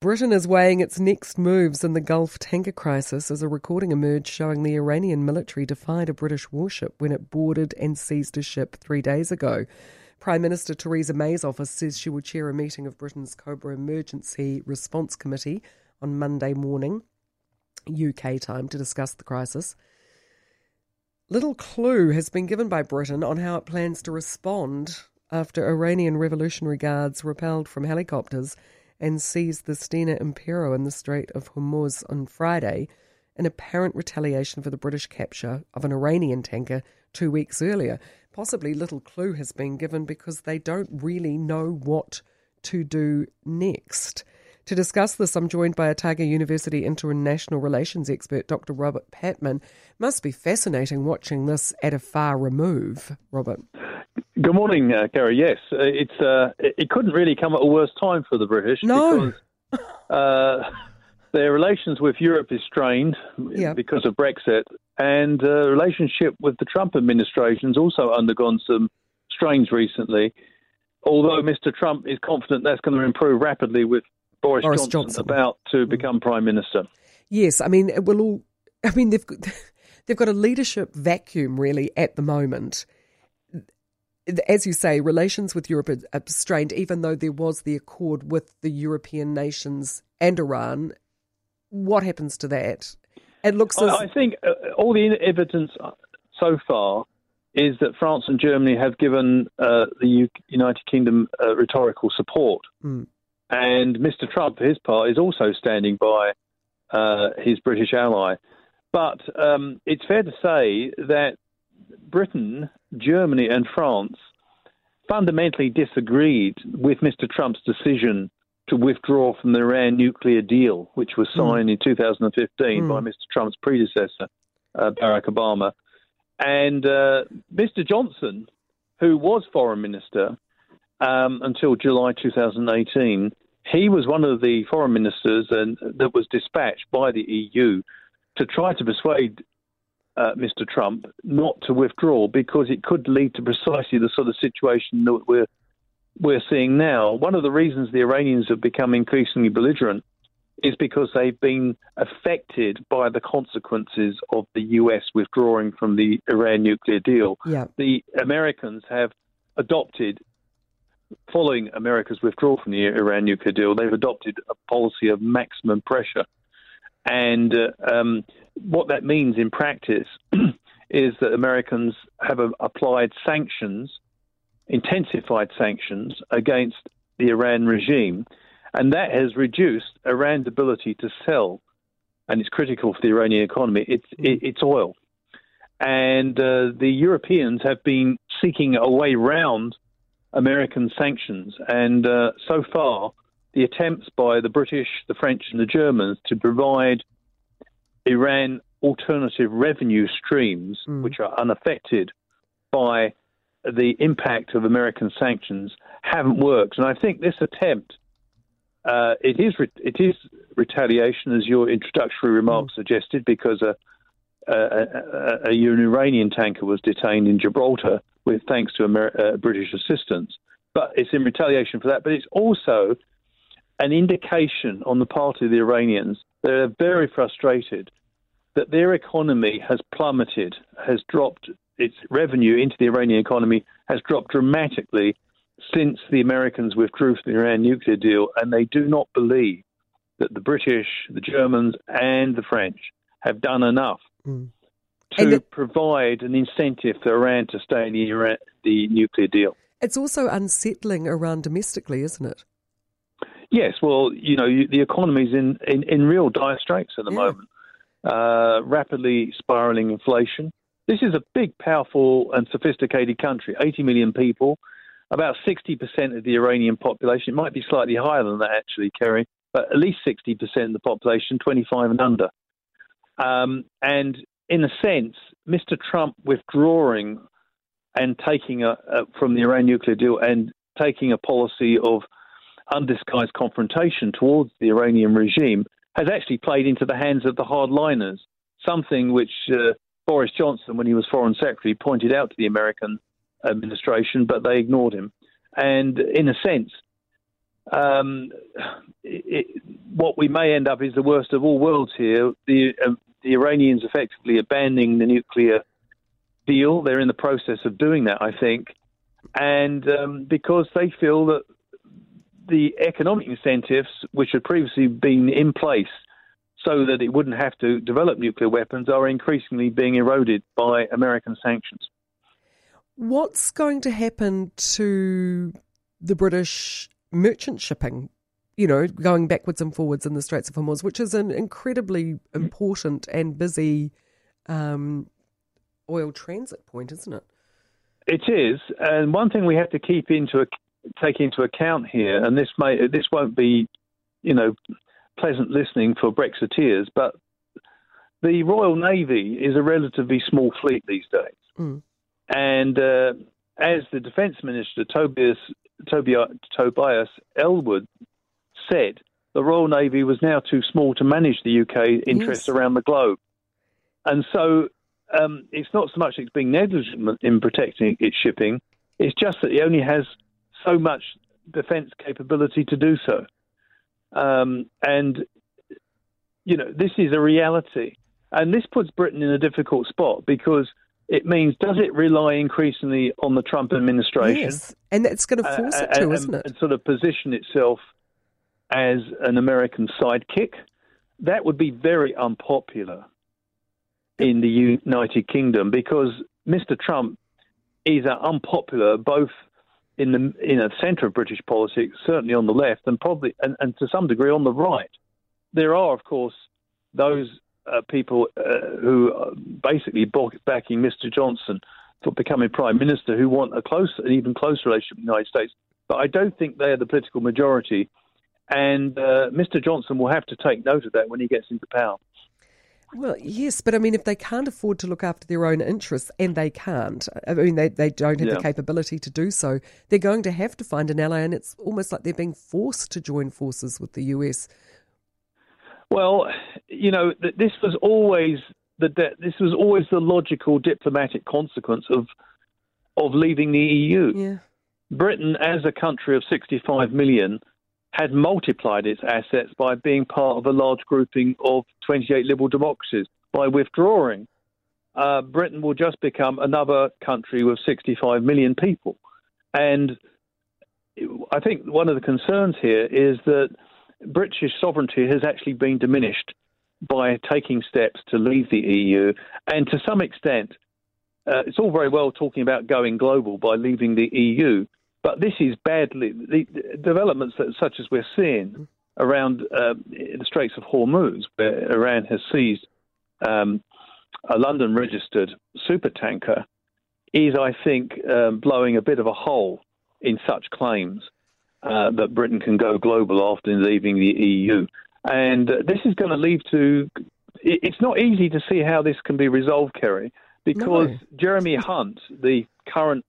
Britain is weighing its next moves in the Gulf tanker crisis as a recording emerged showing the Iranian military defied a British warship when it boarded and seized a ship three days ago. Prime Minister Theresa May's office says she will chair a meeting of Britain's Cobra Emergency Response Committee on Monday morning, UK time, to discuss the crisis. Little clue has been given by Britain on how it plans to respond after Iranian Revolutionary Guards repelled from helicopters and seized the Stena Impero in the Strait of Hormuz on Friday in apparent retaliation for the British capture of an Iranian tanker two weeks earlier. Possibly little clue has been given because they don't really know what to do next. To discuss this, I'm joined by Otago University International Relations expert, Dr. Robert Patman. Must be fascinating watching this at a far remove, Robert. Good morning, uh, Gary. Yes, uh, it's uh, it couldn't really come at a worse time for the British no. because uh, their relations with Europe is strained because of Brexit, and uh, relationship with the Trump administration has also undergone some strains recently. Although Mr. Trump is confident that's going to improve rapidly with Boris, Boris Johnson, Johnson, about to mm. become prime minister. Yes, I mean it will all. I mean they've they've got a leadership vacuum really at the moment as you say, relations with Europe are strained, even though there was the accord with the European nations and Iran. What happens to that? It looks. As... I think uh, all the evidence so far is that France and Germany have given uh, the U- United Kingdom uh, rhetorical support, mm. And Mr. Trump, for his part, is also standing by uh, his British ally. But um, it's fair to say that Britain, Germany, and France fundamentally disagreed with Mr. Trump's decision to withdraw from the Iran nuclear deal, which was hmm. signed mm. in 2015 mm. by Mr. Trump's predecessor, uh, Barack Obama. And uh, Mr. Johnson, who was foreign minister um, until July 2018, he was one of the foreign ministers and, that was dispatched by the EU to try to persuade uh, Mr. Trump not to withdraw because it could lead to precisely the sort of situation that we're we're seeing now. One of the reasons the Iranians have become increasingly belligerent is because they've been affected by the consequences of the US withdrawing from the Iran nuclear deal. Yeah. The Americans have adopted following America's withdrawal from the Iran nuclear deal, they've adopted a policy of maximum pressure. And uh, um, what that means in practice is that Americans have applied sanctions, intensified sanctions against the Iran regime, and that has reduced Iran's ability to sell, and it's critical for the Iranian economy. It's it's oil, and uh, the Europeans have been seeking a way round American sanctions, and uh, so far the attempts by the British, the French, and the Germans to provide Iran alternative revenue streams, mm. which are unaffected by the impact of American sanctions, haven't worked. And I think this attempt, uh, it is re- it is retaliation, as your introductory remarks mm. suggested, because a, a, a, Iranian tanker was detained in Gibraltar with thanks to Amer- uh, British assistance. But it's in retaliation for that. But it's also an indication on the part of the Iranians that they're very frustrated that their economy has plummeted, has dropped its revenue into the Iranian economy has dropped dramatically since the Americans withdrew from the Iran nuclear deal, and they do not believe that the British, the Germans, and the French have done enough mm. to the, provide an incentive for Iran to stay in the, Iran, the nuclear deal. It's also unsettling Iran domestically, isn't it? Yes, well, you know, the economy's in, in, in real dire straits at the yeah. moment. Uh, rapidly spiraling inflation. This is a big, powerful, and sophisticated country 80 million people, about 60% of the Iranian population. It might be slightly higher than that, actually, Kerry, but at least 60% of the population, 25 and under. Um, and in a sense, Mr. Trump withdrawing and taking a, a, from the Iran nuclear deal and taking a policy of undisguised confrontation towards the Iranian regime has actually played into the hands of the hardliners, something which uh, Boris Johnson, when he was Foreign Secretary, pointed out to the American administration, but they ignored him. And in a sense, um, it, what we may end up is the worst of all worlds here. The uh, the Iranians effectively abandoning the nuclear deal. They're in the process of doing that, I think, and um, because they feel that the economic incentives, which had previously been in place so that it wouldn't have to develop nuclear weapons, are increasingly being eroded by American sanctions. What's going to happen to the British merchant shipping? You know, going backwards and forwards in the Straits of Hormuz, which is an incredibly important and busy um, oil transit point, isn't it? It is, and one thing we have to keep into take into account here, and this may this won't be, you know, pleasant listening for Brexiteers, but the Royal Navy is a relatively small fleet these days, mm. and uh, as the Defence Minister Tobias Tobias, Tobias Ellwood said, the Royal Navy was now too small to manage the UK interests yes. around the globe, and so um, it's not so much it's being negligent in protecting its shipping; it's just that it only has so much defence capability to do so. Um, and, you know, this is a reality. And this puts Britain in a difficult spot because it means does it rely increasingly on the Trump administration? Yes, and that's going to force uh, it to, and, isn't it? And sort of position itself as an American sidekick. That would be very unpopular in the United Kingdom because Mr. Trump is unpopular both in the in the centre of British politics, certainly on the left, and probably and, and to some degree on the right. There are, of course, those uh, people uh, who are basically backing Mr. Johnson for becoming prime minister, who want a close, an even closer relationship with the United States. But I don't think they are the political majority, and uh, Mr. Johnson will have to take note of that when he gets into power. Well, yes, but I mean, if they can't afford to look after their own interests, and they can't, I mean, they, they don't have yeah. the capability to do so, they're going to have to find an ally, and it's almost like they're being forced to join forces with the US. Well, you know, this was always the this was always the logical diplomatic consequence of of leaving the EU. Yeah. Britain, as a country of 65 million, had multiplied its assets by being part of a large grouping of 28 liberal democracies. By withdrawing, uh, Britain will just become another country with 65 million people. And I think one of the concerns here is that British sovereignty has actually been diminished by taking steps to leave the EU. And to some extent, uh, it's all very well talking about going global by leaving the EU, but this is badly the, the developments that, such as we're seeing around uh, the Straits of Hormuz, where Iran has seized um, a London-registered supertanker, is I think um, blowing a bit of a hole in such claims uh, that Britain can go global after leaving the EU, and uh, this is going to lead to. It's not easy to see how this can be resolved, Kerry, because no. Jeremy Hunt, the current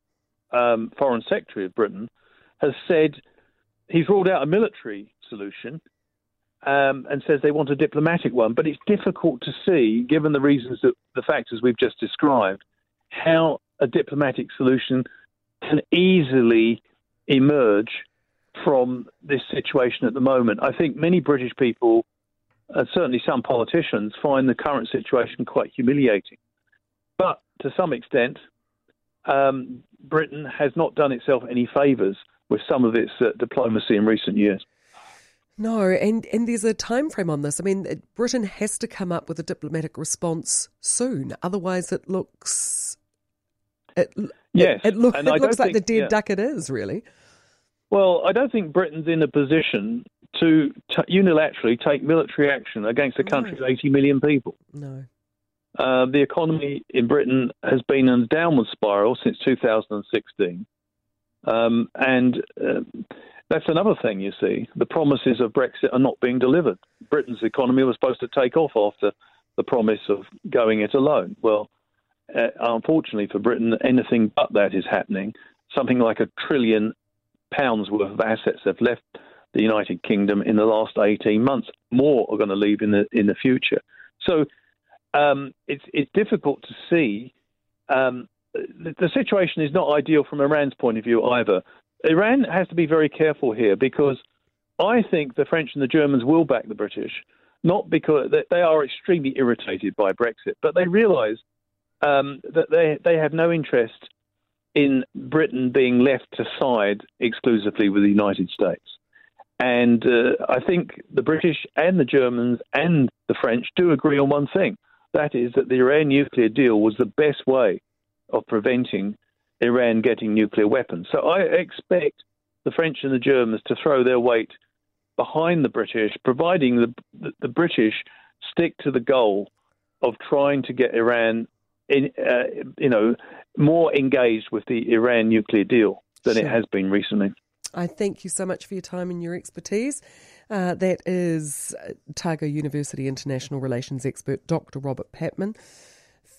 um, Foreign Secretary of Britain, has said he's ruled out a military solution um, and says they want a diplomatic one. But it's difficult to see, given the reasons that the factors we've just described, how a diplomatic solution can easily emerge from this situation at the moment. I think many British people, uh, certainly some politicians, find the current situation quite humiliating. But to some extent, um, Britain has not done itself any favours with some of its uh, diplomacy in recent years. No, and, and there's a time frame on this. I mean, Britain has to come up with a diplomatic response soon, otherwise it looks it, yes, it, it, look, it looks like think, the dead yeah. duck it is, really. Well, I don't think Britain's in a position to t- unilaterally take military action against a country no. of 80 million people. No. Uh, the economy in Britain has been in a downward spiral since 2016. Um, and uh, that's another thing you see. The promises of Brexit are not being delivered. Britain's economy was supposed to take off after the promise of going it alone. Well, uh, unfortunately for Britain, anything but that is happening. Something like a trillion pounds worth of assets have left the United Kingdom in the last 18 months. More are going to leave in the in the future. So um, it's it's difficult to see. Um, the, the, situation is not ideal from Iran's point of view either. Iran has to be very careful here because I think the French and the Germans will back the British, not because they are extremely irritated by Brexit, but they realise um, that they they have no interest in Britain being left to side exclusively with the United States. And uh, I think the British and the Germans and the French do agree on one thing. That is that the Iran nuclear deal was the best way of preventing Iran getting nuclear weapons. So I expect the French and the Germans to throw their weight behind the British, providing the, the, the British stick to the goal of trying to get Iran, in, uh, you know, more engaged with the Iran nuclear deal than sure. it has been recently. I thank you so much for your time and your expertise. Uh, that is Otago University International Relations expert Dr. Robert Patman.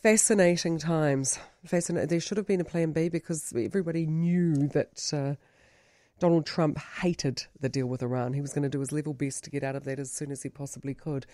Fascinating times. Fascinating. There should have been a plan B because everybody knew that uh, Donald Trump hated the deal with Iran. He was going to do his level best to get out of that as soon as he possibly could.